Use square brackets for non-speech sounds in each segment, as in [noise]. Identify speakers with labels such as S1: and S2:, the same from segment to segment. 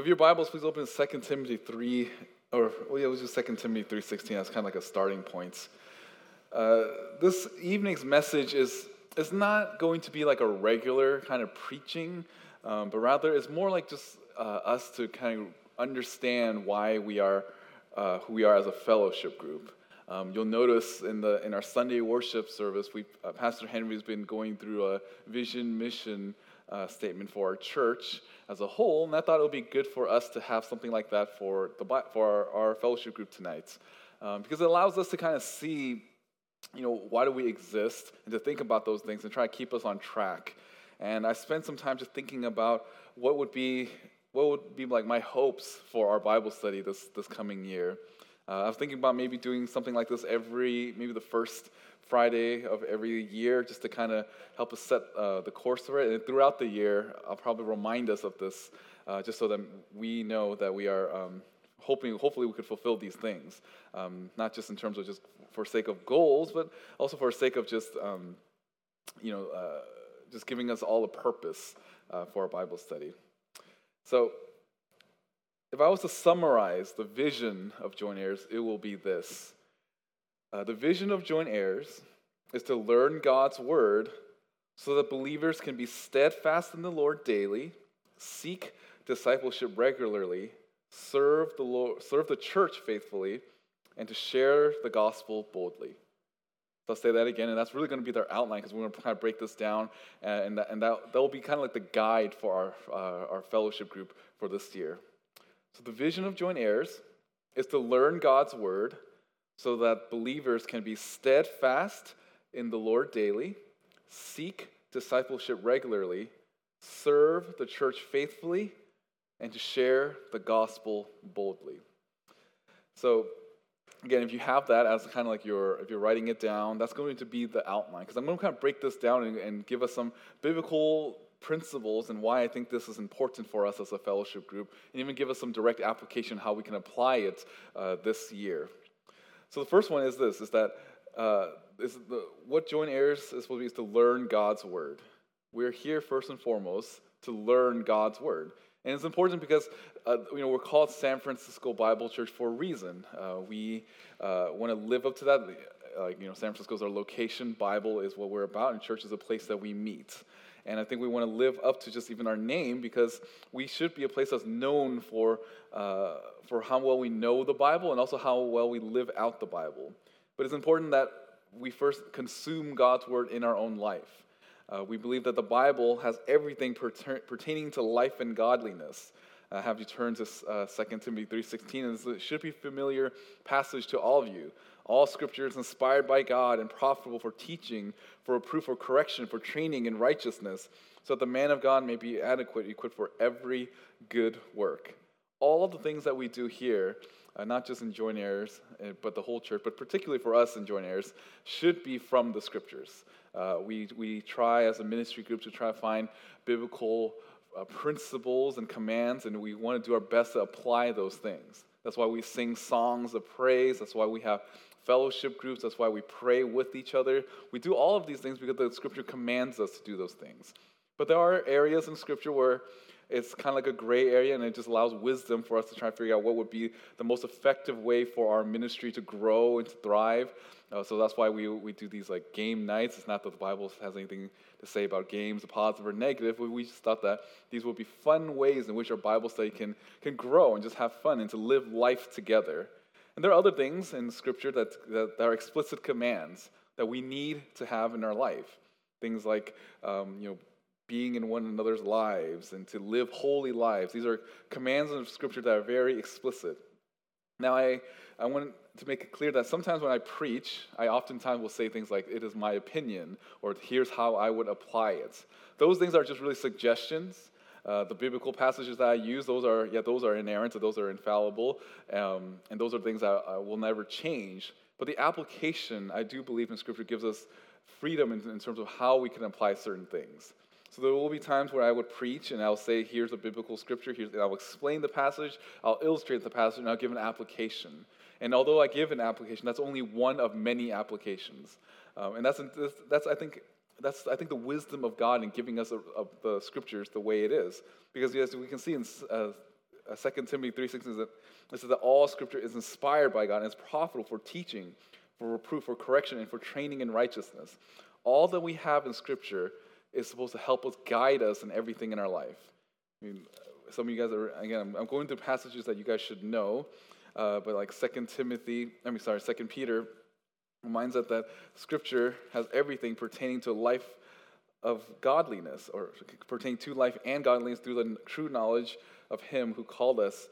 S1: With your Bibles, please open 2 Timothy 3, or, well, yeah, it was just 2 Timothy 3.16. That's kind of like a starting point. Uh, this evening's message is, is not going to be like a regular kind of preaching, um, but rather it's more like just uh, us to kind of understand why we are uh, who we are as a fellowship group. Um, you'll notice in, the, in our Sunday worship service, we, uh, Pastor Henry's been going through a vision mission uh, statement for our church as a whole, and I thought it would be good for us to have something like that for, the, for our, our fellowship group tonight. Um, because it allows us to kind of see, you know, why do we exist, and to think about those things and try to keep us on track. And I spent some time just thinking about what would be what would be like my hopes for our Bible study this, this coming year. Uh, I was thinking about maybe doing something like this every, maybe the first Friday of every year, just to kind of help us set uh, the course for it. And throughout the year, I'll probably remind us of this, uh, just so that we know that we are um, hoping, hopefully, we could fulfill these things, um, not just in terms of just for sake of goals, but also for sake of just, um, you know, uh, just giving us all a purpose uh, for our Bible study. So, if I was to summarize the vision of joint heirs, it will be this uh, The vision of joint heirs is to learn God's word so that believers can be steadfast in the Lord daily, seek discipleship regularly, serve the, Lord, serve the church faithfully, and to share the gospel boldly. So I'll say that again, and that's really going to be their outline because we're going to kind of break this down, and, that, and that, that will be kind of like the guide for our, uh, our fellowship group for this year. So, the vision of joint heirs is to learn God's word so that believers can be steadfast in the Lord daily, seek discipleship regularly, serve the church faithfully, and to share the gospel boldly. So, again, if you have that as kind of like your, if you're writing it down, that's going to be the outline. Because I'm going to kind of break this down and, and give us some biblical principles and why I think this is important for us as a fellowship group, and even give us some direct application how we can apply it uh, this year. So the first one is this: is that uh, is the, what joint heirs is supposed to be is to learn God's word. We're here first and foremost to learn God's word. And it's important because uh, you know we're called San Francisco Bible Church for a reason. Uh, we uh, want to live up to that. Like you know, San Francisco is our location. Bible is what we're about, and church is a place that we meet. And I think we want to live up to just even our name because we should be a place that's known for, uh, for how well we know the Bible and also how well we live out the Bible. But it's important that we first consume God's word in our own life. Uh, we believe that the Bible has everything pertaining to life and godliness. Have you turn to uh, 2 Timothy 3.16, and it should be familiar passage to all of you. All scripture is inspired by God and profitable for teaching, for reproof, for correction, for training in righteousness, so that the man of God may be adequate, equipped for every good work. All the things that we do here, uh, not just in joint heirs, uh, but the whole church, but particularly for us in joint heirs, should be from the scriptures. Uh, we, we try as a ministry group to try to find biblical uh, principles and commands, and we want to do our best to apply those things. That's why we sing songs of praise. That's why we have fellowship groups. That's why we pray with each other. We do all of these things because the scripture commands us to do those things. But there are areas in scripture where it's kind of like a gray area and it just allows wisdom for us to try to figure out what would be the most effective way for our ministry to grow and to thrive. Uh, so that's why we, we do these like game nights. It's not that the Bible has anything to say about games, positive or negative. We just thought that these would be fun ways in which our Bible study can, can grow and just have fun and to live life together. And there are other things in Scripture that, that, that are explicit commands that we need to have in our life. Things like, um, you know, being in one another's lives and to live holy lives. These are commands of Scripture that are very explicit. Now, I, I want to make it clear that sometimes when I preach, I oftentimes will say things like, it is my opinion, or here's how I would apply it. Those things are just really suggestions. Uh, the biblical passages that I use, those are, yeah, those are inerrant, those are infallible, um, and those are things that uh, will never change. But the application, I do believe in Scripture, gives us freedom in, in terms of how we can apply certain things. So there will be times where I would preach and I'll say, here's a biblical scripture, here's, I'll explain the passage, I'll illustrate the passage, and I'll give an application. And although I give an application, that's only one of many applications. Um, and that's, that's, I think, that's, I think, the wisdom of God in giving us a, the scriptures the way it is. Because as we can see in uh, uh, 2 Timothy three sixteen that, it says that all scripture is inspired by God and is profitable for teaching, for reproof, for correction, and for training in righteousness. All that we have in scripture is supposed to help us guide us in everything in our life. I mean, some of you guys are, again, I'm going through passages that you guys should know, uh, but like 2 Timothy, I mean, sorry, 2 Peter reminds us that scripture has everything pertaining to life of godliness, or pertaining to life and godliness through the true knowledge of Him who called us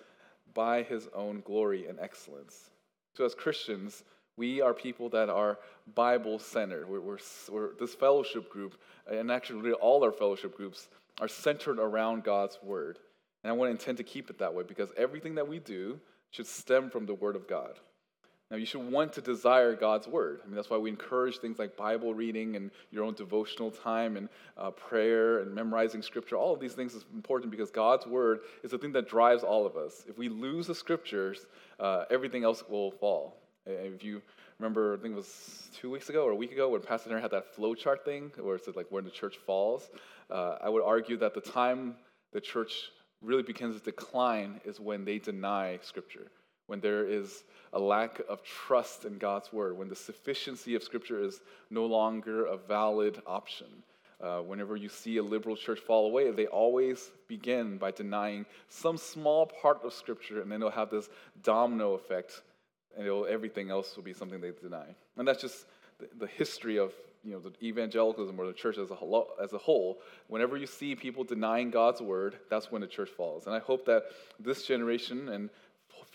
S1: by His own glory and excellence. So, as Christians, we are people that are Bible centered. We're, we're, we're, this fellowship group, and actually, all our fellowship groups, are centered around God's Word. And I want to intend to keep it that way because everything that we do should stem from the Word of God. Now, you should want to desire God's word. I mean, that's why we encourage things like Bible reading and your own devotional time and uh, prayer and memorizing scripture. All of these things is important because God's word is the thing that drives all of us. If we lose the scriptures, uh, everything else will fall. If you remember, I think it was two weeks ago or a week ago when Pastor Henry had that flow chart thing where it said like when the church falls, uh, I would argue that the time the church really begins to decline is when they deny scripture when there is a lack of trust in God's word, when the sufficiency of Scripture is no longer a valid option. Uh, whenever you see a liberal church fall away, they always begin by denying some small part of Scripture, and then they'll have this domino effect, and everything else will be something they deny. And that's just the, the history of you know, the evangelicalism or the church as a, as a whole, whenever you see people denying God's word, that's when the church falls. And I hope that this generation and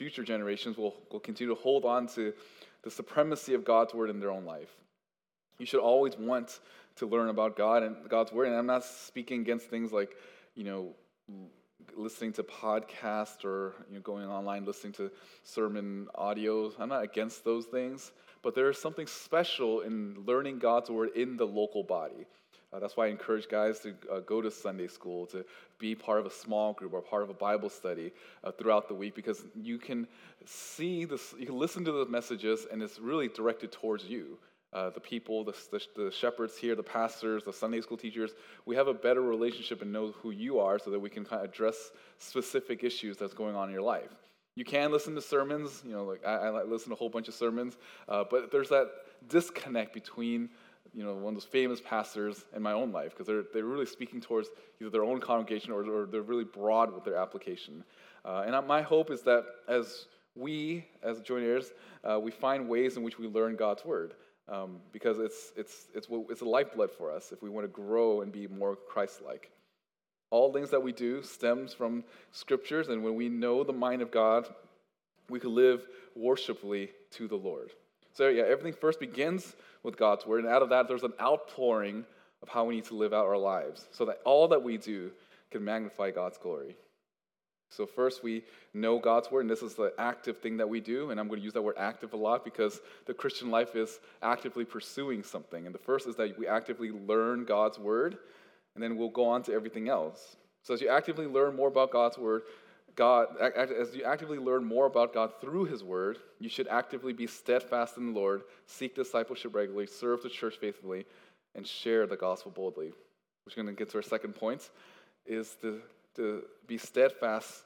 S1: future generations will, will continue to hold on to the supremacy of God's word in their own life. You should always want to learn about God and God's word. And I'm not speaking against things like, you know, listening to podcasts or you know, going online listening to sermon audios. I'm not against those things, but there is something special in learning God's word in the local body. Uh, that's why I encourage guys to uh, go to Sunday school, to be part of a small group or part of a Bible study uh, throughout the week, because you can see this, you can listen to the messages, and it's really directed towards you. Uh, the people, the, the, the, shepherds here, the pastors, the Sunday school teachers, we have a better relationship and know who you are so that we can kind of address specific issues that's going on in your life. You can listen to sermons, you know, like I, I listen to a whole bunch of sermons, uh, but there's that disconnect between you know, one of those famous pastors in my own life because they're, they're really speaking towards either their own congregation or, or they're really broad with their application. Uh, and my hope is that as we, as joint heirs, uh, we find ways in which we learn God's word um, because it's, it's, it's, it's a lifeblood for us if we want to grow and be more Christ-like. All things that we do stems from scriptures, and when we know the mind of God, we can live worshipfully to the Lord. So yeah, everything first begins with God's word. And out of that, there's an outpouring of how we need to live out our lives so that all that we do can magnify God's glory. So, first, we know God's word, and this is the active thing that we do. And I'm going to use that word active a lot because the Christian life is actively pursuing something. And the first is that we actively learn God's word, and then we'll go on to everything else. So, as you actively learn more about God's word, God, as you actively learn more about God through His Word, you should actively be steadfast in the Lord, seek discipleship regularly, serve the church faithfully, and share the gospel boldly. Which is going to get to our second point, is to, to be steadfast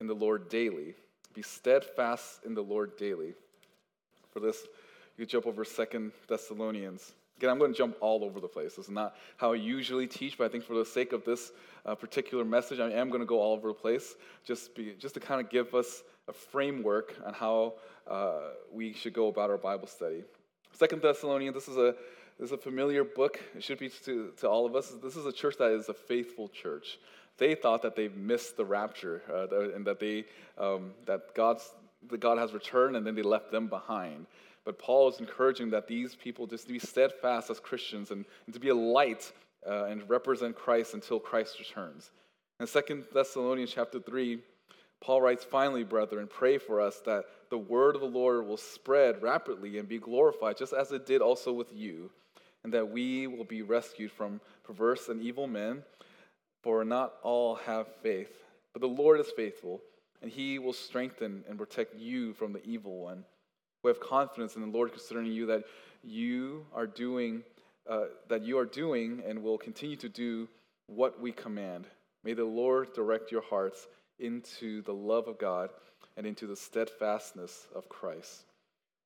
S1: in the Lord daily. Be steadfast in the Lord daily. For this, you jump over Second Thessalonians Again, I'm going to jump all over the place. This is not how I usually teach, but I think for the sake of this uh, particular message, I am going to go all over the place just, be, just to kind of give us a framework on how uh, we should go about our Bible study. Second Thessalonians, this is a this is a familiar book. It should be to, to all of us. This is a church that is a faithful church. They thought that they missed the rapture uh, and that they um, that God's that God has returned and then they left them behind. But Paul is encouraging that these people just to be steadfast as Christians and, and to be a light uh, and represent Christ until Christ returns. In 2 Thessalonians chapter 3, Paul writes, Finally, brethren, pray for us that the word of the Lord will spread rapidly and be glorified, just as it did also with you, and that we will be rescued from perverse and evil men, for not all have faith. But the Lord is faithful, and he will strengthen and protect you from the evil one. We have confidence in the Lord concerning you that you are doing, uh, that you are doing and will continue to do what we command. May the Lord direct your hearts into the love of God and into the steadfastness of Christ.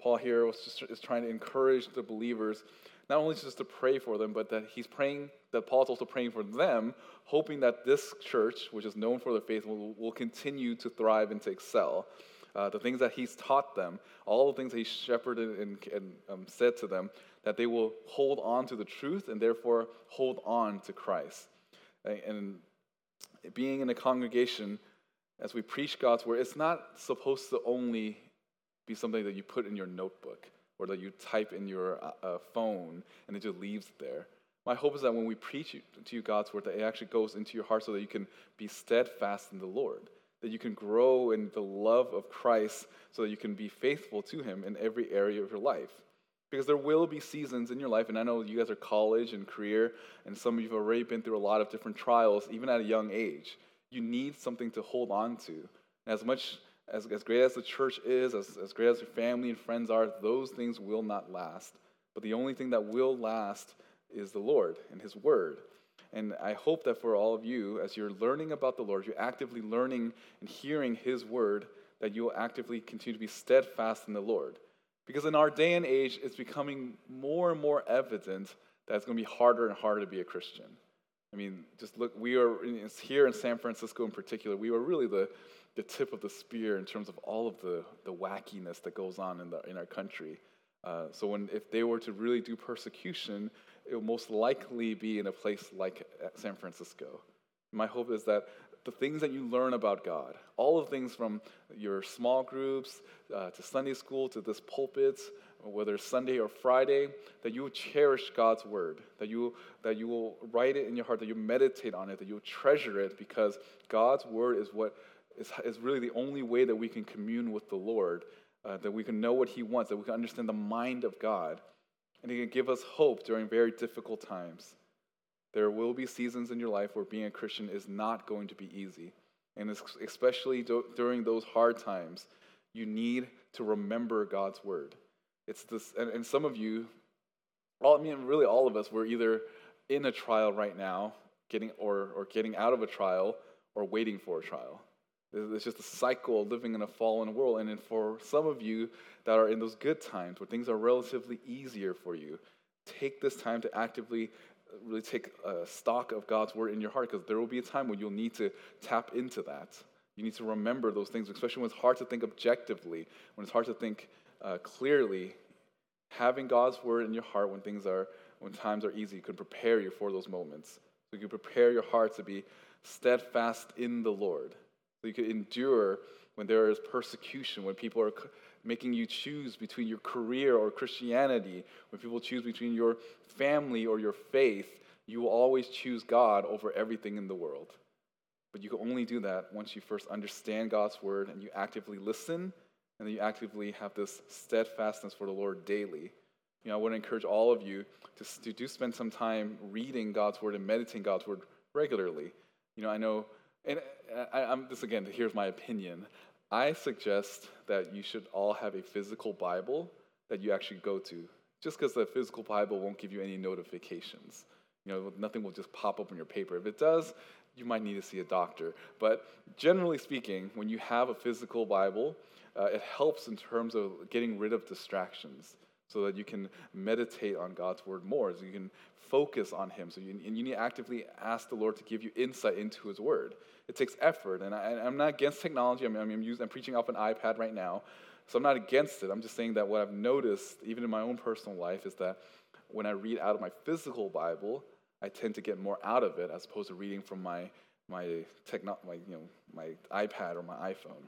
S1: Paul here just, is trying to encourage the believers not only just to pray for them, but that he's praying, that Paul's also praying for them, hoping that this church, which is known for their faith, will, will continue to thrive and to excel. Uh, the things that he's taught them, all the things that he shepherded and, and um, said to them, that they will hold on to the truth and therefore hold on to Christ. And being in a congregation, as we preach God's word, it's not supposed to only be something that you put in your notebook or that you type in your uh, uh, phone and it just leaves there. My hope is that when we preach to you God's word, that it actually goes into your heart so that you can be steadfast in the Lord, that you can grow in the love of Christ so that you can be faithful to Him in every area of your life. Because there will be seasons in your life, and I know you guys are college and career, and some of you have already been through a lot of different trials, even at a young age. You need something to hold on to. And as much as, as great as the church is, as, as great as your family and friends are, those things will not last. But the only thing that will last is the Lord and His Word. And I hope that for all of you, as you're learning about the Lord, you're actively learning and hearing His Word, that you will actively continue to be steadfast in the Lord. Because in our day and age, it's becoming more and more evident that it's going to be harder and harder to be a Christian. I mean, just look, we are here in San Francisco in particular, we are really the, the tip of the spear in terms of all of the, the wackiness that goes on in, the, in our country. Uh, so when if they were to really do persecution, it will most likely be in a place like uh, San Francisco. My hope is that the things that you learn about God, all of the things from your small groups uh, to Sunday school to this pulpit, whether Sunday or Friday, that you cherish God's word, that you, that you will write it in your heart, that you meditate on it, that you treasure it, because God's word is what is, is really the only way that we can commune with the Lord, uh, that we can know what He wants, that we can understand the mind of God, and He can give us hope during very difficult times. There will be seasons in your life where being a Christian is not going to be easy. And especially do, during those hard times, you need to remember God's word. It's this, and, and some of you, all, I mean, really all of us, we're either in a trial right now, getting or, or getting out of a trial, or waiting for a trial. It's just a cycle of living in a fallen world. And for some of you that are in those good times where things are relatively easier for you, take this time to actively really take stock of God's word in your heart because there will be a time when you'll need to tap into that. You need to remember those things, especially when it's hard to think objectively, when it's hard to think uh, clearly. Having God's word in your heart when things are, when times are easy, can prepare you for those moments. So you can prepare your heart to be steadfast in the Lord. You could endure when there is persecution, when people are making you choose between your career or Christianity, when people choose between your family or your faith, you will always choose God over everything in the world. But you can only do that once you first understand God's word and you actively listen and then you actively have this steadfastness for the Lord daily. You know, I want to encourage all of you to, to do spend some time reading God's word and meditating God's word regularly. You know, I know, and I, I'm this again. Here's my opinion. I suggest that you should all have a physical Bible that you actually go to. Just because the physical Bible won't give you any notifications. You know, nothing will just pop up on your paper. If it does, you might need to see a doctor. But generally speaking, when you have a physical Bible, uh, it helps in terms of getting rid of distractions so that you can meditate on God's word more, so you can focus on Him. So you, and you need to actively ask the Lord to give you insight into His word. It takes effort, and I, am not against technology. I mean, I'm, using, I'm preaching off an iPad right now, so I'm not against it. I'm just saying that what I've noticed, even in my own personal life, is that when I read out of my physical Bible, I tend to get more out of it as opposed to reading from my my techno- my you know my iPad or my iPhone.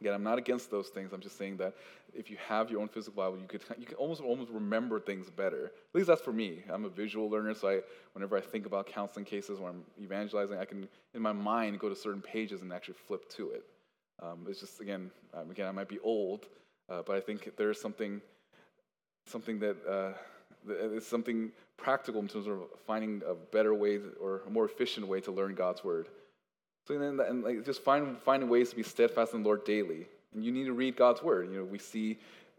S1: Again, I'm not against those things. I'm just saying that if you have your own physical Bible, you could you can almost almost remember things better. At least that's for me. I'm a visual learner, so I whenever I think about counseling cases when I'm evangelizing, I can in my mind go to certain pages and actually flip to it. Um, it's just again, um, again, I might be old, uh, but I think there is something something that uh, it's something practical in terms of finding a better way or a more efficient way to learn God's word. So then, and like just find finding ways to be steadfast in the Lord daily. You need to read God's word. You know, we see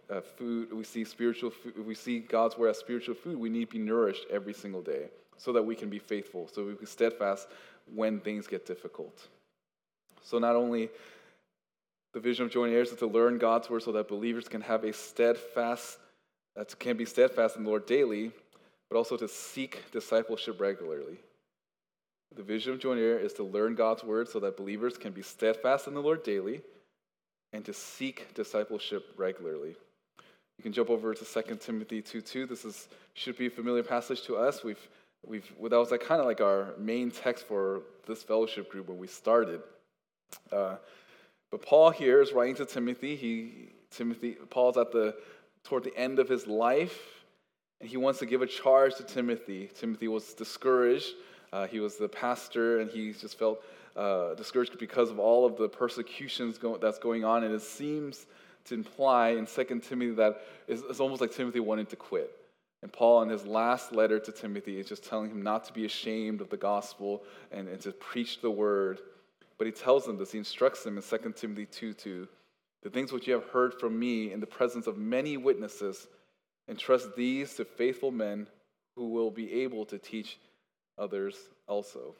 S1: uh, food, we see spiritual food, we see God's word as spiritual food. We need to be nourished every single day so that we can be faithful, so we can steadfast when things get difficult. So not only the vision of joint heirs is to learn God's word so that believers can have a steadfast, uh, can be steadfast in the Lord daily, but also to seek discipleship regularly. The vision of joint heirs is to learn God's word so that believers can be steadfast in the Lord daily and to seek discipleship regularly. You can jump over to 2 Timothy 2 2. This is, should be a familiar passage to us. We've, we've, well, that was like kind of like our main text for this fellowship group when we started. Uh, but Paul here is writing to Timothy. He, Timothy, Paul's at the, toward the end of his life, and he wants to give a charge to Timothy. Timothy was discouraged. Uh, he was the pastor, and he just felt uh, discouraged because of all of the persecutions go- that's going on. And it seems to imply in 2 Timothy that it's, it's almost like Timothy wanted to quit. And Paul, in his last letter to Timothy, is just telling him not to be ashamed of the gospel and, and to preach the word. But he tells him this, he instructs him in 2 Timothy 2 2. The things which you have heard from me in the presence of many witnesses, entrust these to faithful men who will be able to teach others also.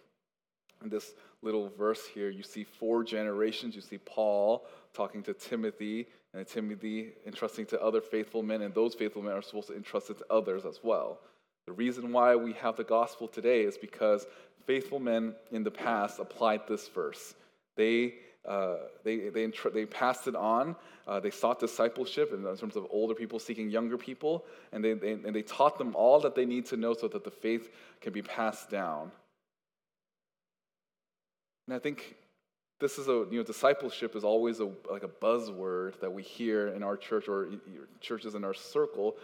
S1: And this little verse here, you see four generations. You see Paul talking to Timothy, and Timothy entrusting to other faithful men, and those faithful men are supposed to entrust it to others as well. The reason why we have the gospel today is because faithful men in the past applied this verse. They uh, they, they, they passed it on. Uh, they sought discipleship in terms of older people seeking younger people, and they, they, and they taught them all that they need to know so that the faith can be passed down. And I think this is a, you know, discipleship is always a, like a buzzword that we hear in our church or churches in our circle,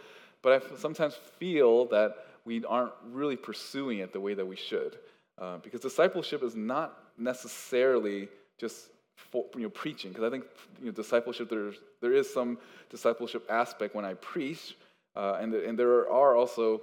S1: but I sometimes feel that we aren't really pursuing it the way that we should. Uh, because discipleship is not necessarily just for, you know, preaching, because I think you know, discipleship, there's, there is some discipleship aspect when I preach, uh, and, and there are also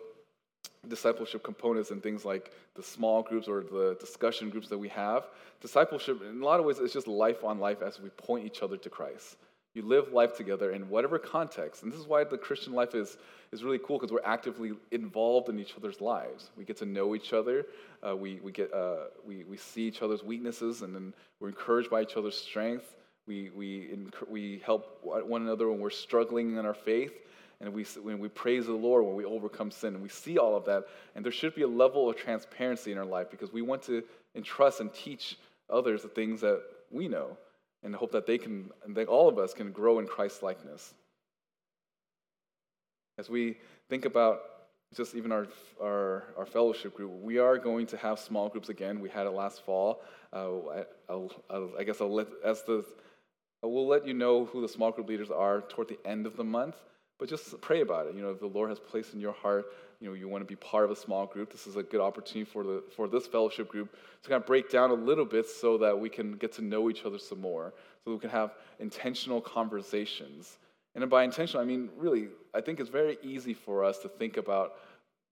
S1: discipleship components and things like the small groups or the discussion groups that we have. Discipleship, in a lot of ways, is just life on life as we point each other to Christ. You live life together in whatever context. And this is why the Christian life is, is really cool because we're actively involved in each other's lives. We get to know each other, uh, we, we, get, uh, we, we see each other's weaknesses, and then we're encouraged by each other's strength. We, we, we help one another when we're struggling in our faith and we, when we praise the Lord when we overcome sin, and we see all of that. And there should be a level of transparency in our life because we want to entrust and teach others the things that we know and hope that they can, and that all of us can grow in Christ's likeness. As we think about just even our, our, our, fellowship group, we are going to have small groups again. We had it last fall. Uh, I, I'll, I'll, I guess I'll let, as the, I will let you know who the small group leaders are toward the end of the month. But just pray about it. You know, if the Lord has placed in your heart, you know, you want to be part of a small group, this is a good opportunity for, the, for this fellowship group to kind of break down a little bit so that we can get to know each other some more, so we can have intentional conversations. And by intentional, I mean, really, I think it's very easy for us to think about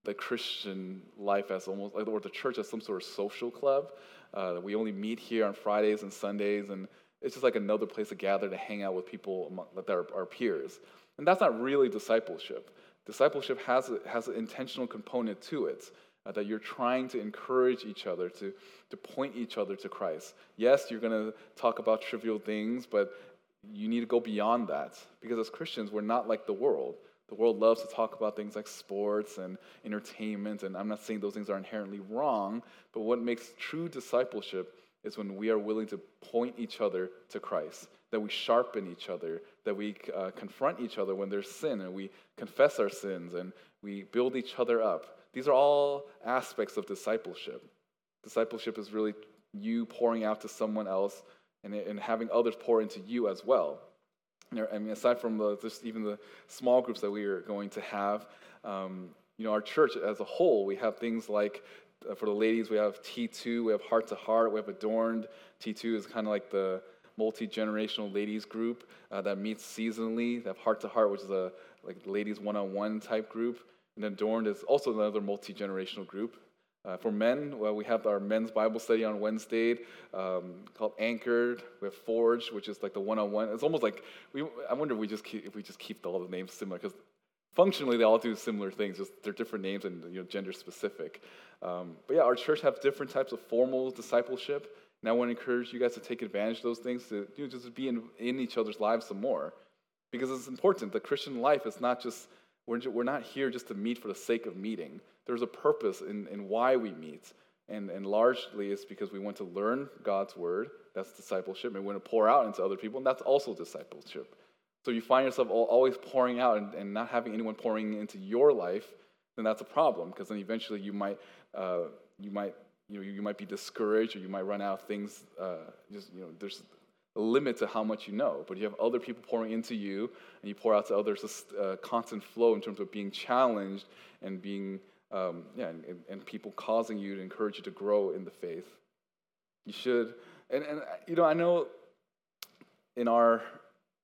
S1: the Christian life as almost, or the church as some sort of social club. Uh, we only meet here on Fridays and Sundays, and it's just like another place to gather to hang out with people that are our peers. And that's not really discipleship. Discipleship has, a, has an intentional component to it. Uh, that you're trying to encourage each other, to, to point each other to Christ. Yes, you're going to talk about trivial things, but you need to go beyond that. Because as Christians, we're not like the world. The world loves to talk about things like sports and entertainment, and I'm not saying those things are inherently wrong, but what makes true discipleship is when we are willing to point each other to Christ, that we sharpen each other, that we uh, confront each other when there's sin, and we confess our sins, and we build each other up. These are all aspects of discipleship. Discipleship is really you pouring out to someone else and, and having others pour into you as well. I mean, aside from the, just even the small groups that we are going to have, um, you know, our church as a whole, we have things like uh, for the ladies, we have T2, we have Heart to Heart, we have Adorned. T2 is kind of like the multi generational ladies group uh, that meets seasonally. They have Heart to Heart, which is a like ladies one on one type group. And Adorned is also another multi generational group. Uh, for men, well, we have our men's Bible study on Wednesday um, called Anchored. We have Forge, which is like the one-on-one. It's almost like we. I wonder if we just keep, if we just keep all the names similar because functionally they all do similar things. Just they're different names and you know gender specific. Um, but yeah, our church have different types of formal discipleship, And I want to encourage you guys to take advantage of those things, to you know, just be in, in each other's lives some more. Because it's important. The Christian life is not just, we're, we're not here just to meet for the sake of meeting. There's a purpose in, in why we meet. And, and largely it's because we want to learn God's word. That's discipleship. And we want to pour out into other people. And that's also discipleship. So you find yourself always pouring out and, and not having anyone pouring into your life, then that's a problem. Because then eventually you might, uh, you might, you know, you might be discouraged or you might run out of things. Uh, just, you know, there's a limit to how much you know. But you have other people pouring into you and you pour out to others a uh, constant flow in terms of being challenged and being um, yeah, and, and, people causing you to encourage you to grow in the faith. You should, and, and you know, I know in our,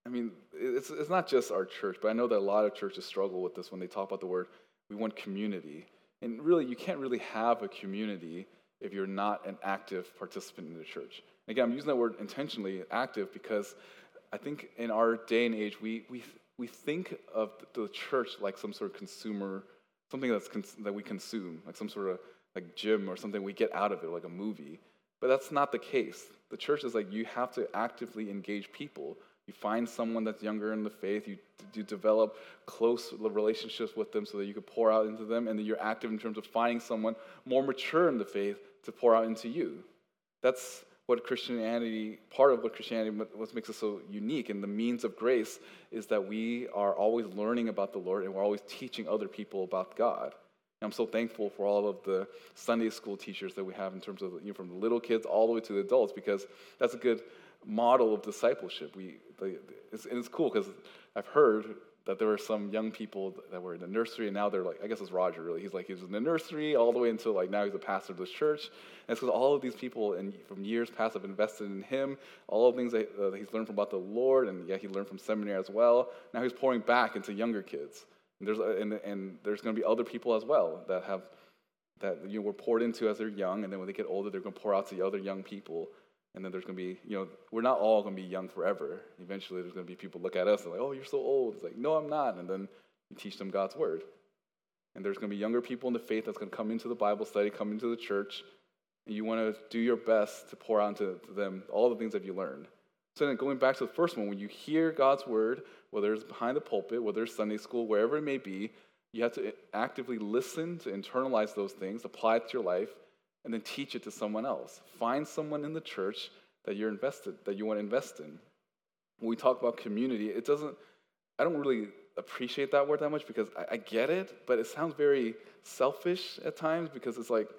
S1: I mean, it's, it's not just our church, but I know that a lot of churches struggle with this when they talk about the word, we want community. And really, you can't really have a community if you're not an active participant in the church. And again, I'm using that word intentionally, active, because I think in our day and age, we, we, we think of the church like some sort of consumer something that's cons- that we consume, like some sort of like gym or something we get out of it, like a movie. But that's not the case. The church is like you have to actively engage people. You find someone that's younger in the faith, you, you develop close relationships with them so that you can pour out into them, and then you're active in terms of finding someone more mature in the faith to pour out into you. That's what Christianity, part of what Christianity, what makes us so unique and the means of grace is that we are always learning about the Lord and we're always teaching other people about God. And I'm so thankful for all of the Sunday school teachers that we have in terms of, you know, from the little kids all the way to the adults, because that's a good model of discipleship. We, it's, and it's cool because I've heard that there were some young people that were in the nursery, and now they're like, I guess it's Roger, really. He's like, he was in the nursery all the way until like now he's a pastor of this church. And it's because all of these people in, from years past have invested in him, all the things that uh, he's learned from about the Lord, and yeah, he learned from seminary as well. Now he's pouring back into younger kids. And there's, uh, and, and there's going to be other people as well that have, that you know, were poured into as they're young, and then when they get older, they're going to pour out to the other young people. And then there's going to be, you know, we're not all going to be young forever. Eventually, there's going to be people look at us and like, oh, you're so old. It's like, no, I'm not. And then you teach them God's word. And there's going to be younger people in the faith that's going to come into the Bible study, come into the church, and you want to do your best to pour out to them all the things that you learned. So then going back to the first one, when you hear God's word, whether it's behind the pulpit, whether it's Sunday school, wherever it may be, you have to actively listen to internalize those things, apply it to your life, and then teach it to someone else. Find someone in the church that you're invested, that you want to invest in. When we talk about community, it doesn't, I don't really appreciate that word that much because I, I get it, but it sounds very selfish at times because it's like,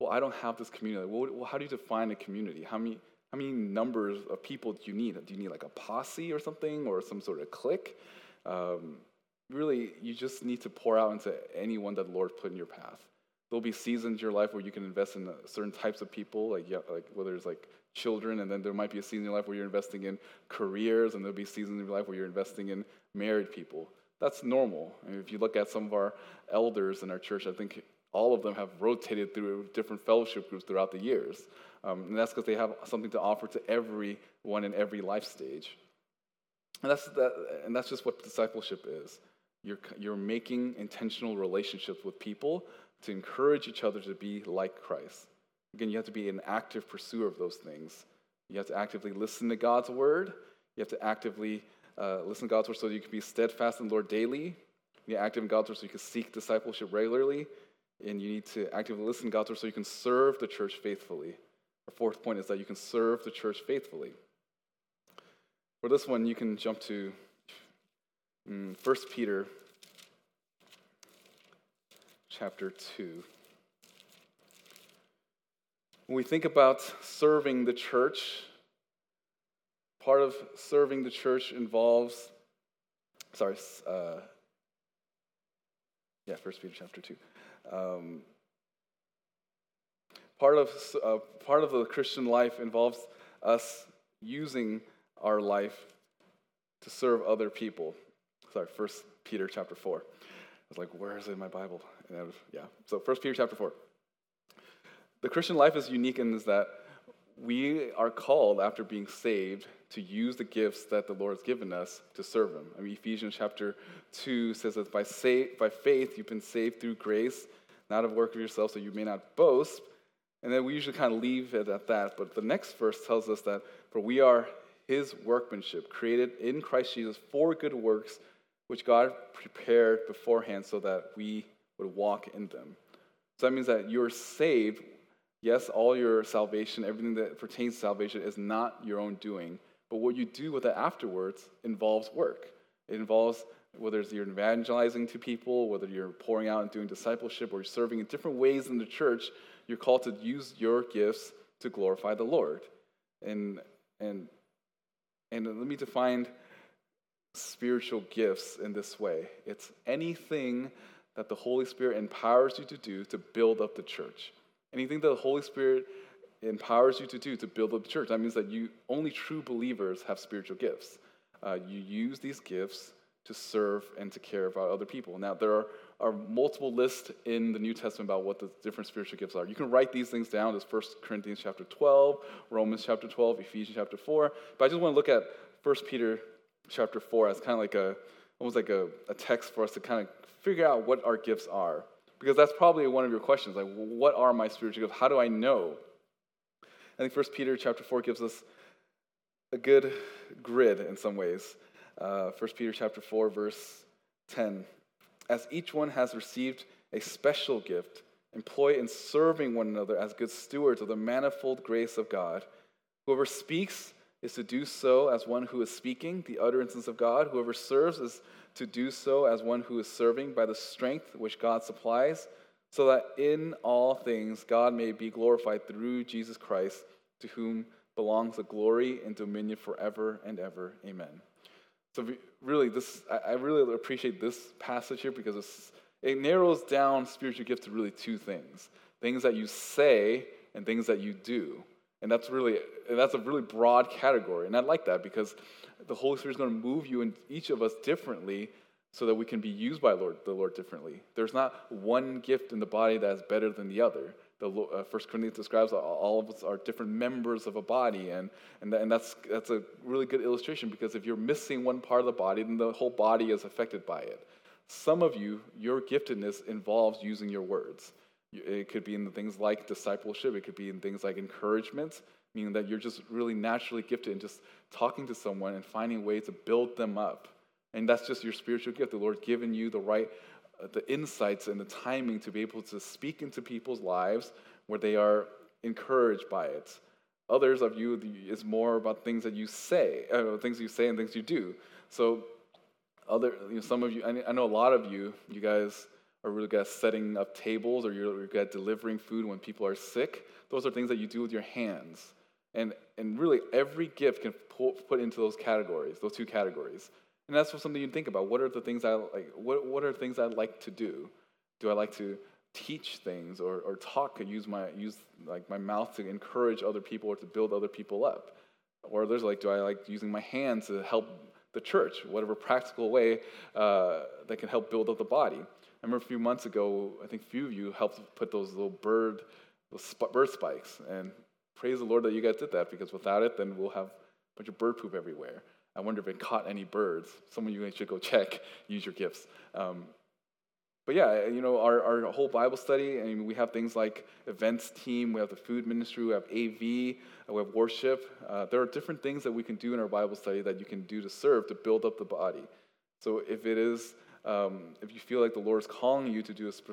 S1: well, I don't have this community. Well, how do you define a community? How many, how many numbers of people do you need? Do you need like a posse or something or some sort of clique? Um, really, you just need to pour out into anyone that the Lord put in your path. There'll be seasons in your life where you can invest in uh, certain types of people, like, yeah, like whether it's like children, and then there might be a season in your life where you're investing in careers, and there'll be seasons in your life where you're investing in married people. That's normal. I mean, if you look at some of our elders in our church, I think all of them have rotated through different fellowship groups throughout the years. Um, and that's because they have something to offer to everyone in every life stage. And that's, that, and that's just what discipleship is. You're, you're making intentional relationships with people to encourage each other to be like Christ. Again, you have to be an active pursuer of those things. You have to actively listen to God's word. You have to actively uh, listen to God's word so you can be steadfast in the Lord daily. You need active in God's word so you can seek discipleship regularly. And you need to actively listen to God's word so you can serve the church faithfully. Our fourth point is that you can serve the church faithfully. For this one, you can jump to um, mm, 1 Peter chapter 2. When we think about serving the church, part of serving the church involves, sorry, uh, yeah, First Peter chapter 2. Um, part, of, uh, part of the Christian life involves us using our life to serve other people. Sorry, First Peter chapter 4. I was like, where is it in my Bible? Was, yeah. So First Peter chapter 4. The Christian life is unique in that we are called, after being saved, to use the gifts that the Lord has given us to serve Him. I mean, Ephesians chapter 2 says that by, sa- by faith you've been saved through grace, not of work of yourself, so you may not boast. And then we usually kind of leave it at that. But the next verse tells us that, for we are his workmanship, created in Christ Jesus for good works, which God prepared beforehand so that we would walk in them. So that means that you're saved. Yes, all your salvation, everything that pertains to salvation, is not your own doing. But what you do with it afterwards involves work. It involves whether it's you're evangelizing to people, whether you're pouring out and doing discipleship, or you're serving in different ways in the church, you're called to use your gifts to glorify the Lord. And and and let me define spiritual gifts in this way. It's anything that the Holy Spirit empowers you to do to build up the church. Anything that the Holy Spirit empowers you to do to build up the church. That means that you only true believers have spiritual gifts. Uh, you use these gifts to serve and to care about other people. Now, there are, are multiple lists in the New Testament about what the different spiritual gifts are. You can write these things down. There's 1 Corinthians chapter 12, Romans chapter 12, Ephesians chapter 4. But I just want to look at 1 Peter chapter 4 as kind of like a, almost like a, a text for us to kind of figure out what our gifts are. Because that's probably one of your questions, like, what are my spiritual gifts? How do I know? I think 1 Peter chapter 4 gives us a good grid in some ways. Uh, 1 Peter chapter 4, verse 10. As each one has received a special gift, employ in serving one another as good stewards of the manifold grace of God. Whoever speaks is to do so as one who is speaking, the utterances of God. Whoever serves is to do so as one who is serving by the strength which God supplies, so that in all things God may be glorified through Jesus Christ, to whom belongs the glory and dominion forever and ever. Amen. So really, this I really appreciate this passage here because it narrows down spiritual gifts to really two things: things that you say and things that you do. And that's really and that's a really broad category, and I like that because the Holy Spirit is going to move you and each of us differently, so that we can be used by Lord, the Lord differently. There's not one gift in the body that is better than the other the uh, First Corinthians describes all of us are different members of a body, and and, and that's that's a really good illustration because if you're missing one part of the body, then the whole body is affected by it. Some of you, your giftedness involves using your words. It could be in things like discipleship. It could be in things like encouragement, meaning that you're just really naturally gifted in just talking to someone and finding ways to build them up. And that's just your spiritual gift. The Lord given you the right the insights and the timing to be able to speak into people's lives where they are encouraged by it. Others of you is more about things that you say, uh, things you say and things you do. So, other, you know, some of you, I know a lot of you, you guys are really good at setting up tables or you're really good at delivering food when people are sick. Those are things that you do with your hands. And, and really, every gift can put into those categories, those two categories. And that's something you think about. What are the things I like? What, what are things I like to do? Do I like to teach things or, or talk and use my use like my mouth to encourage other people or to build other people up? Or there's like, do I like using my hands to help the church, whatever practical way uh, that can help build up the body? Remember a few months ago, I think a few of you helped put those little bird, those bird spikes, and praise the Lord that you guys did that because without it, then we'll have a bunch of bird poop everywhere. I wonder if it caught any birds. Some of you should go check, [laughs] use your gifts. Um, but yeah, you know, our, our whole Bible study, I mean, we have things like events team, we have the food ministry, we have AV, uh, we have worship. Uh, there are different things that we can do in our Bible study that you can do to serve, to build up the body. So if it is, um, if you feel like the Lord is calling you to do a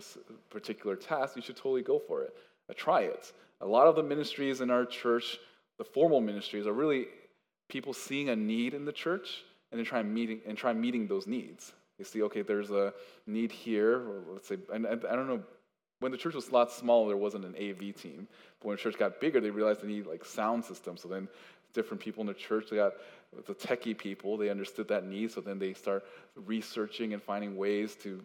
S1: particular task, you should totally go for it. Uh, try it. A lot of the ministries in our church, the formal ministries, are really people seeing a need in the church and then try meeting and try meeting those needs. You see, okay, there's a need here, let's say, and, I don't know, when the church was a lot smaller, there wasn't an AV team. But when the church got bigger, they realized they need like sound systems. So then different people in the church, they got the techie people, they understood that need. So then they start researching and finding ways to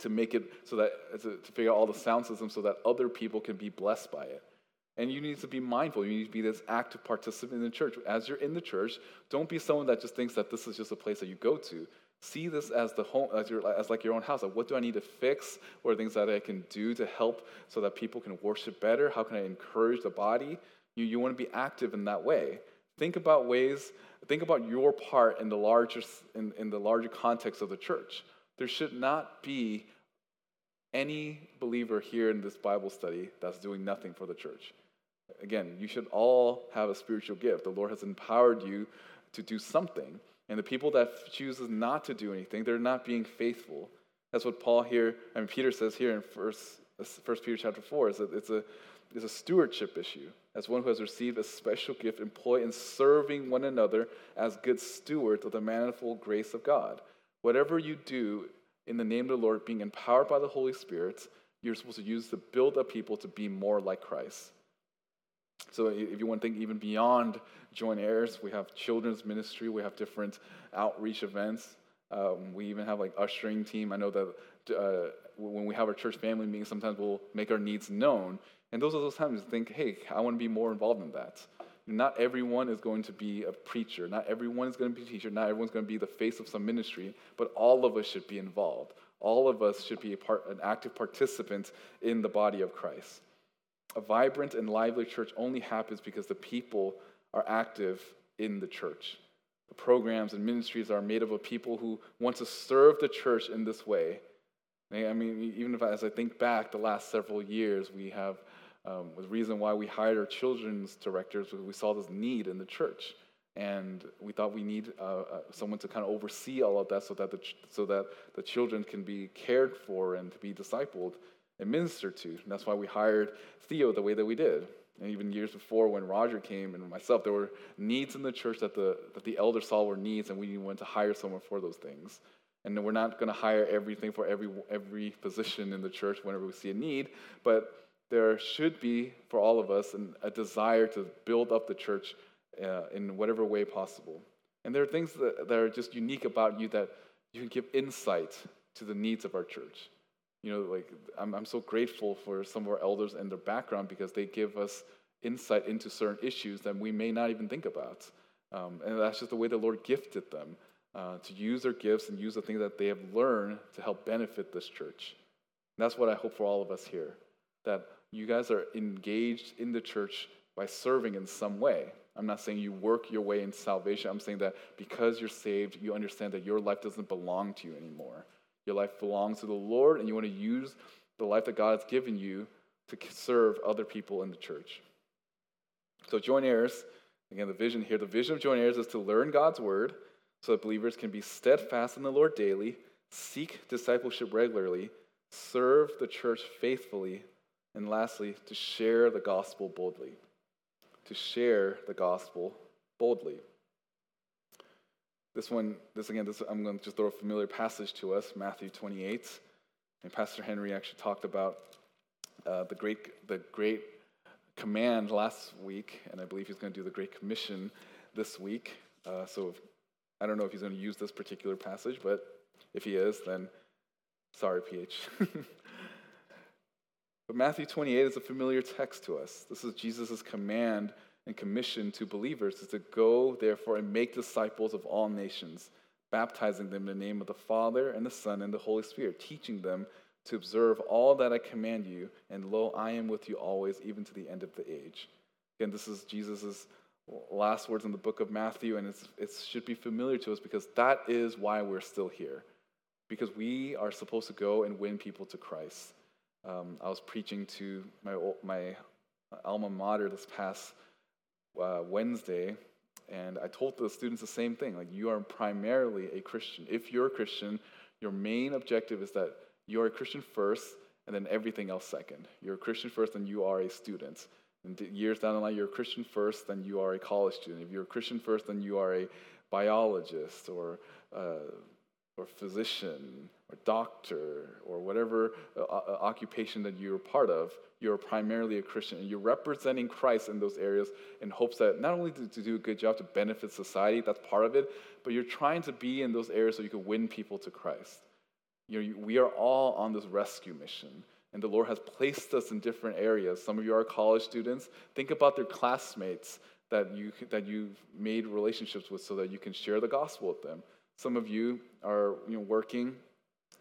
S1: to make it so that to, to figure out all the sound systems so that other people can be blessed by it. And you need to be mindful. You need to be this active participant in the church. As you're in the church, don't be someone that just thinks that this is just a place that you go to. See this as the home, as, your, as like your own house. Like, what do I need to fix? What are things that I can do to help so that people can worship better? How can I encourage the body? You, you want to be active in that way. Think about ways. Think about your part in the larger in, in the larger context of the church. There should not be any believer here in this Bible study that's doing nothing for the church. Again, you should all have a spiritual gift. The Lord has empowered you to do something. And the people that chooses not to do anything, they're not being faithful. That's what Paul here, I mean Peter says here in First, uh, First Peter chapter four, is that it's a it's a stewardship issue. As one who has received a special gift, employ in serving one another as good stewards of the manifold grace of God. Whatever you do in the name of the Lord, being empowered by the Holy Spirit, you're supposed to use to build up people to be more like Christ. So if you want to think even beyond joint heirs, we have children's ministry, we have different outreach events. Um, we even have like ushering team. I know that uh, when we have our church family meeting, sometimes we'll make our needs known. And those are those times to think, hey, I want to be more involved in that. Not everyone is going to be a preacher. Not everyone is going to be a teacher. Not everyone's going to be the face of some ministry. But all of us should be involved. All of us should be a part, an active participant in the body of Christ. A vibrant and lively church only happens because the people are active in the church. The programs and ministries are made up of people who want to serve the church in this way. I mean, even if as I think back the last several years, we have um, the reason why we hired our children's directors was we saw this need in the church, and we thought we need uh, uh, someone to kind of oversee all of that, so that the ch- so that the children can be cared for and to be discipled and ministered to. And that's why we hired Theo the way that we did. And even years before, when Roger came and myself, there were needs in the church that the that the elders saw were needs, and we wanted to hire someone for those things. And we're not going to hire everything for every every position in the church whenever we see a need, but there should be for all of us an, a desire to build up the church uh, in whatever way possible. And there are things that, that are just unique about you that you can give insight to the needs of our church. You know, like I'm, I'm so grateful for some of our elders and their background because they give us insight into certain issues that we may not even think about. Um, and that's just the way the Lord gifted them uh, to use their gifts and use the things that they have learned to help benefit this church. And that's what I hope for all of us here that you guys are engaged in the church by serving in some way. I'm not saying you work your way into salvation. I'm saying that because you're saved, you understand that your life doesn't belong to you anymore. Your life belongs to the Lord, and you want to use the life that God has given you to serve other people in the church. So, joint heirs, again, the vision here the vision of joint heirs is to learn God's word so that believers can be steadfast in the Lord daily, seek discipleship regularly, serve the church faithfully, and lastly, to share the gospel boldly. To share the gospel boldly. This one, this again, this, I'm going to just throw a familiar passage to us, Matthew 28. And Pastor Henry actually talked about uh, the, great, the great command last week, and I believe he's going to do the Great Commission this week. Uh, so I don't know if he's going to use this particular passage, but if he is, then sorry, PH. [laughs] But Matthew 28 is a familiar text to us. This is Jesus' command and commission to believers is to go, therefore, and make disciples of all nations, baptizing them in the name of the Father and the Son and the Holy Spirit, teaching them to observe all that I command you, and lo, I am with you always, even to the end of the age. Again, this is Jesus' last words in the book of Matthew, and it should be familiar to us because that is why we're still here. Because we are supposed to go and win people to Christ. Um, I was preaching to my, my alma mater this past uh, Wednesday, and I told the students the same thing. Like, you are primarily a Christian. If you're a Christian, your main objective is that you are a Christian first, and then everything else second. You're a Christian first, and you are a student. And years down the line, you're a Christian first, then you are a college student. If you're a Christian first, then you are a biologist or uh, or physician or doctor or whatever uh, uh, occupation that you're part of, you're primarily a Christian. And you're representing Christ in those areas in hopes that not only to, to do a good job to benefit society, that's part of it, but you're trying to be in those areas so you can win people to Christ. You know, we are all on this rescue mission. And the Lord has placed us in different areas. Some of you are college students. Think about their classmates that, you, that you've made relationships with so that you can share the gospel with them. Some of you are you know, working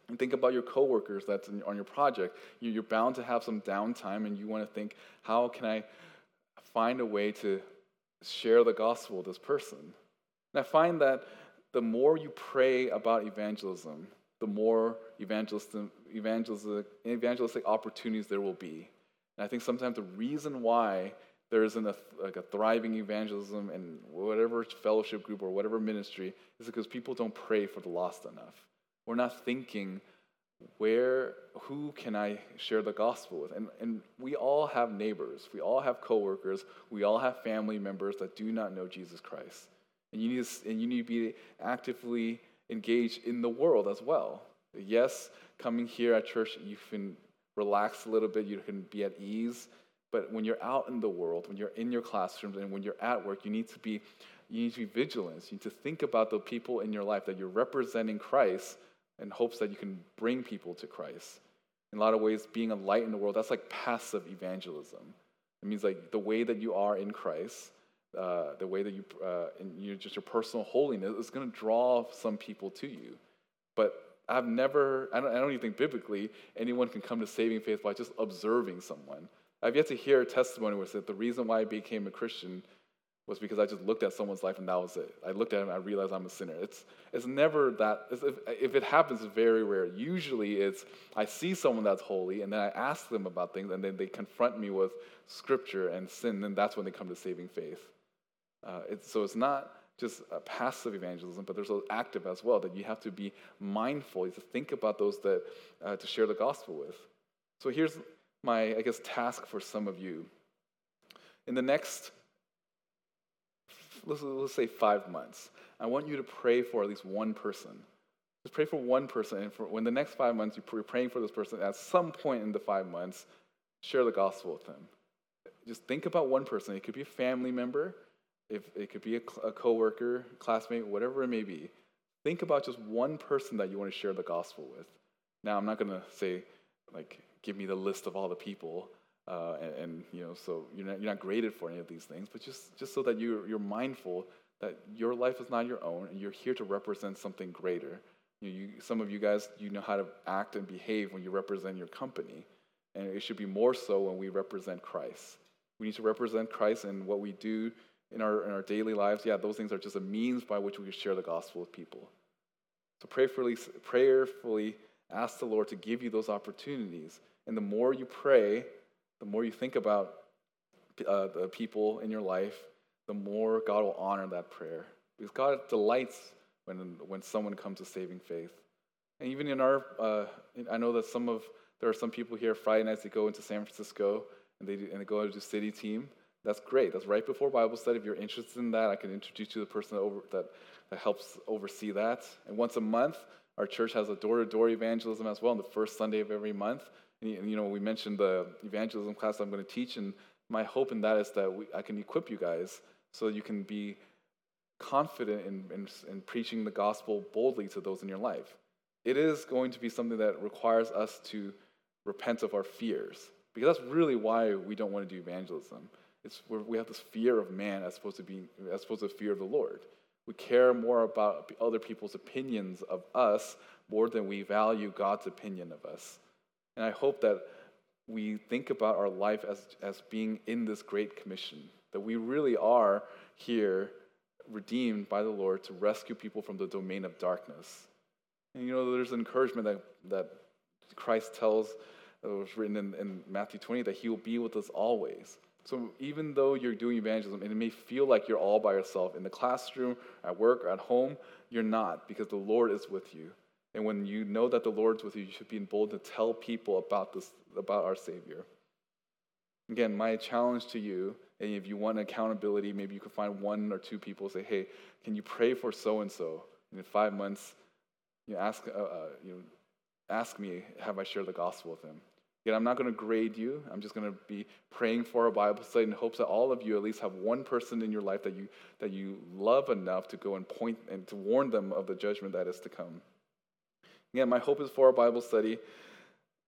S1: and think about your coworkers that's on your project. You're bound to have some downtime, and you want to think, how can I find a way to share the gospel with this person? And I find that the more you pray about evangelism, the more evangelistic opportunities there will be. And I think sometimes the reason why there isn't a, like a thriving evangelism in whatever fellowship group or whatever ministry is because people don't pray for the lost enough. We're not thinking where who can i share the gospel with? And, and we all have neighbors. We all have coworkers. We all have family members that do not know jesus christ. And you need to, and you need to be actively engaged in the world as well. Yes coming here at church you can relax a little bit. You can be at ease but when you're out in the world when you're in your classrooms and when you're at work you need to be you need to be vigilant you need to think about the people in your life that you're representing christ in hopes that you can bring people to Christ. In a lot of ways, being a light in the world, that's like passive evangelism. It means like the way that you are in Christ, uh, the way that you, uh, and just your personal holiness is going to draw some people to you. But I've never, I don't, I don't even think biblically anyone can come to saving faith by just observing someone. I've yet to hear a testimony where said the reason why I became a Christian was because I just looked at someone's life and that was it. I looked at him and I realized I'm a sinner. It's, it's never that, it's, if, if it happens, it's very rare. Usually it's I see someone that's holy and then I ask them about things and then they confront me with scripture and sin, and that's when they come to saving faith. Uh, it's, so it's not just a passive evangelism, but there's also active as well that you have to be mindful, you have to think about those that uh, to share the gospel with. So here's my, I guess, task for some of you. In the next let's, let's say five months. I want you to pray for at least one person. Just pray for one person. And for when the next five months you're praying for this person, at some point in the five months, share the gospel with them. Just think about one person. It could be a family member, if it could be a, a coworker, classmate, whatever it may be. Think about just one person that you want to share the gospel with. Now, I'm not going to say, like, give me the list of all the people. Uh, and, and, you know, so you're not, you're not graded for any of these things, but just, just so that you're, you're mindful that your life is not your own and you're here to represent something greater. You, you, some of you guys, you know how to act and behave when you represent your company. And it should be more so when we represent Christ. We need to represent Christ in what we do in our, in our daily lives. Yeah, those things are just a means by which we can share the gospel with people. So prayerfully, prayerfully ask the Lord to give you those opportunities. And the more you pray, the more you think about uh, the people in your life, the more God will honor that prayer. Because God delights when, when someone comes to saving faith. And even in our, uh, I know that some of, there are some people here Friday nights that go into San Francisco and they, and they go to do city team. That's great. That's right before Bible study. If you're interested in that, I can introduce you to the person that, over, that, that helps oversee that. And once a month, our church has a door-to-door evangelism as well on the first Sunday of every month. And, you know, we mentioned the evangelism class I'm going to teach, and my hope in that is that we, I can equip you guys so you can be confident in, in, in preaching the gospel boldly to those in your life. It is going to be something that requires us to repent of our fears, because that's really why we don't want to do evangelism. It's where we have this fear of man as opposed to being as opposed to fear of the Lord. We care more about other people's opinions of us more than we value God's opinion of us. And I hope that we think about our life as, as being in this great commission, that we really are here redeemed by the Lord to rescue people from the domain of darkness. And you know, there's encouragement that, that Christ tells, that was written in, in Matthew 20, that he will be with us always. So even though you're doing evangelism and it may feel like you're all by yourself in the classroom, at work, or at home, you're not because the Lord is with you. And when you know that the Lord's with you, you should be bold to tell people about this, about our Savior. Again, my challenge to you, and if you want accountability, maybe you could find one or two people say, "Hey, can you pray for so and so?" In five months, you ask, uh, uh, you know, ask me, have I shared the gospel with him? Again, I'm not going to grade you. I'm just going to be praying for a Bible study in hopes that all of you at least have one person in your life that you that you love enough to go and point and to warn them of the judgment that is to come. Again, my hope is for our Bible study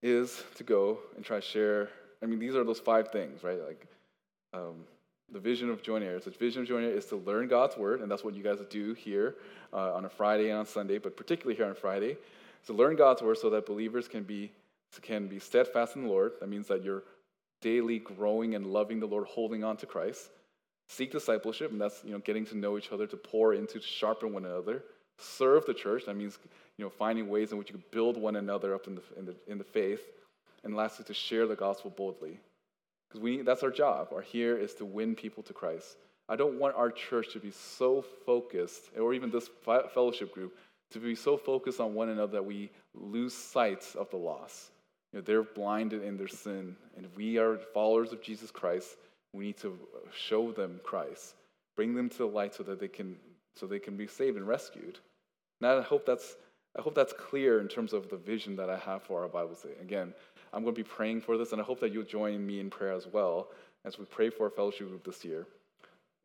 S1: is to go and try to share. I mean, these are those five things, right? Like um, the vision of Joint Heirs. The vision of Joint Heirs is to learn God's word, and that's what you guys do here uh, on a Friday and on Sunday, but particularly here on Friday, is to learn God's word so that believers can be can be steadfast in the Lord. That means that you're daily growing and loving the Lord, holding on to Christ. Seek discipleship, and that's you know getting to know each other, to pour into, to sharpen one another serve the church. That means you know, finding ways in which you can build one another up in the, in the, in the faith. And lastly, to share the gospel boldly. Because we, that's our job. Our here is to win people to Christ. I don't want our church to be so focused, or even this fellowship group, to be so focused on one another that we lose sight of the loss. You know, they're blinded in their sin, and if we are followers of Jesus Christ. We need to show them Christ, bring them to the light so that they can so they can be saved and rescued. And I hope that's I hope that's clear in terms of the vision that I have for our Bible study. Again, I'm going to be praying for this, and I hope that you'll join me in prayer as well as we pray for our fellowship group this year.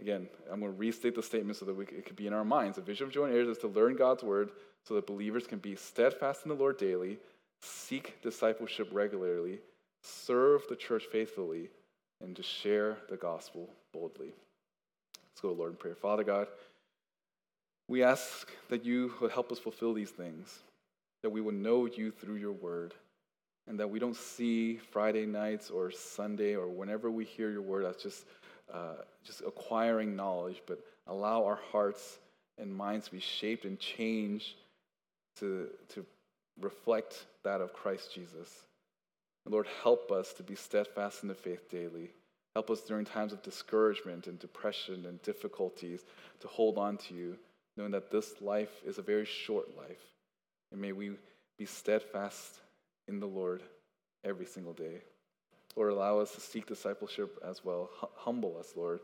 S1: Again, I'm going to restate the statement so that we, it could be in our minds. The vision of joint heirs is to learn God's word so that believers can be steadfast in the Lord daily, seek discipleship regularly, serve the church faithfully, and to share the gospel boldly. Let's go, to Lord, in prayer. Father God, we ask that you would help us fulfill these things, that we would know you through your word, and that we don't see Friday nights or Sunday or whenever we hear your word as just, uh, just acquiring knowledge, but allow our hearts and minds to be shaped and changed to, to reflect that of Christ Jesus. And Lord, help us to be steadfast in the faith daily. Help us during times of discouragement and depression and difficulties to hold on to you knowing that this life is a very short life. And may we be steadfast in the Lord every single day. Lord, allow us to seek discipleship as well. Humble us, Lord.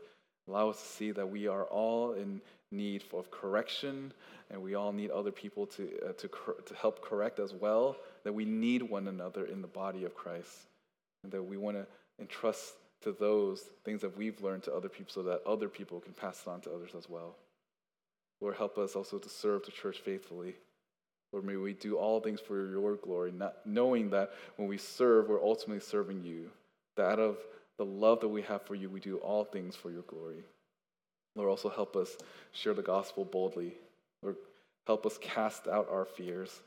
S1: Allow us to see that we are all in need of correction and we all need other people to, uh, to, cor- to help correct as well, that we need one another in the body of Christ, and that we want to entrust to those things that we've learned to other people so that other people can pass it on to others as well. Lord, help us also to serve the church faithfully. Lord, may we do all things for your glory, not knowing that when we serve, we're ultimately serving you. That out of the love that we have for you, we do all things for your glory. Lord, also help us share the gospel boldly. Lord, help us cast out our fears.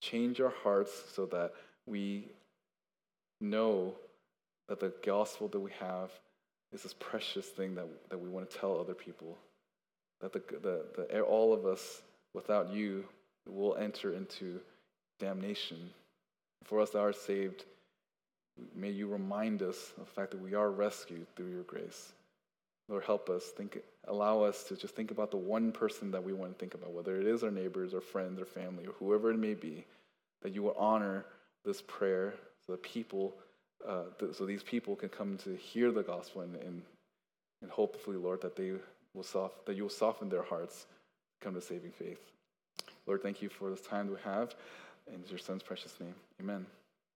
S1: Change our hearts so that we know that the gospel that we have is this precious thing that, that we want to tell other people that the, the, the, all of us, without you, will enter into damnation. For us that are saved, may you remind us of the fact that we are rescued through your grace. Lord, help us. Think, allow us to just think about the one person that we want to think about, whether it is our neighbors, or friends, or family, or whoever it may be, that you will honor this prayer so that people, uh, th- so these people can come to hear the gospel and, and, and hopefully, Lord, that they will soft, that you will soften their hearts come to saving faith. Lord, thank you for this time we have. In your son's precious name, amen.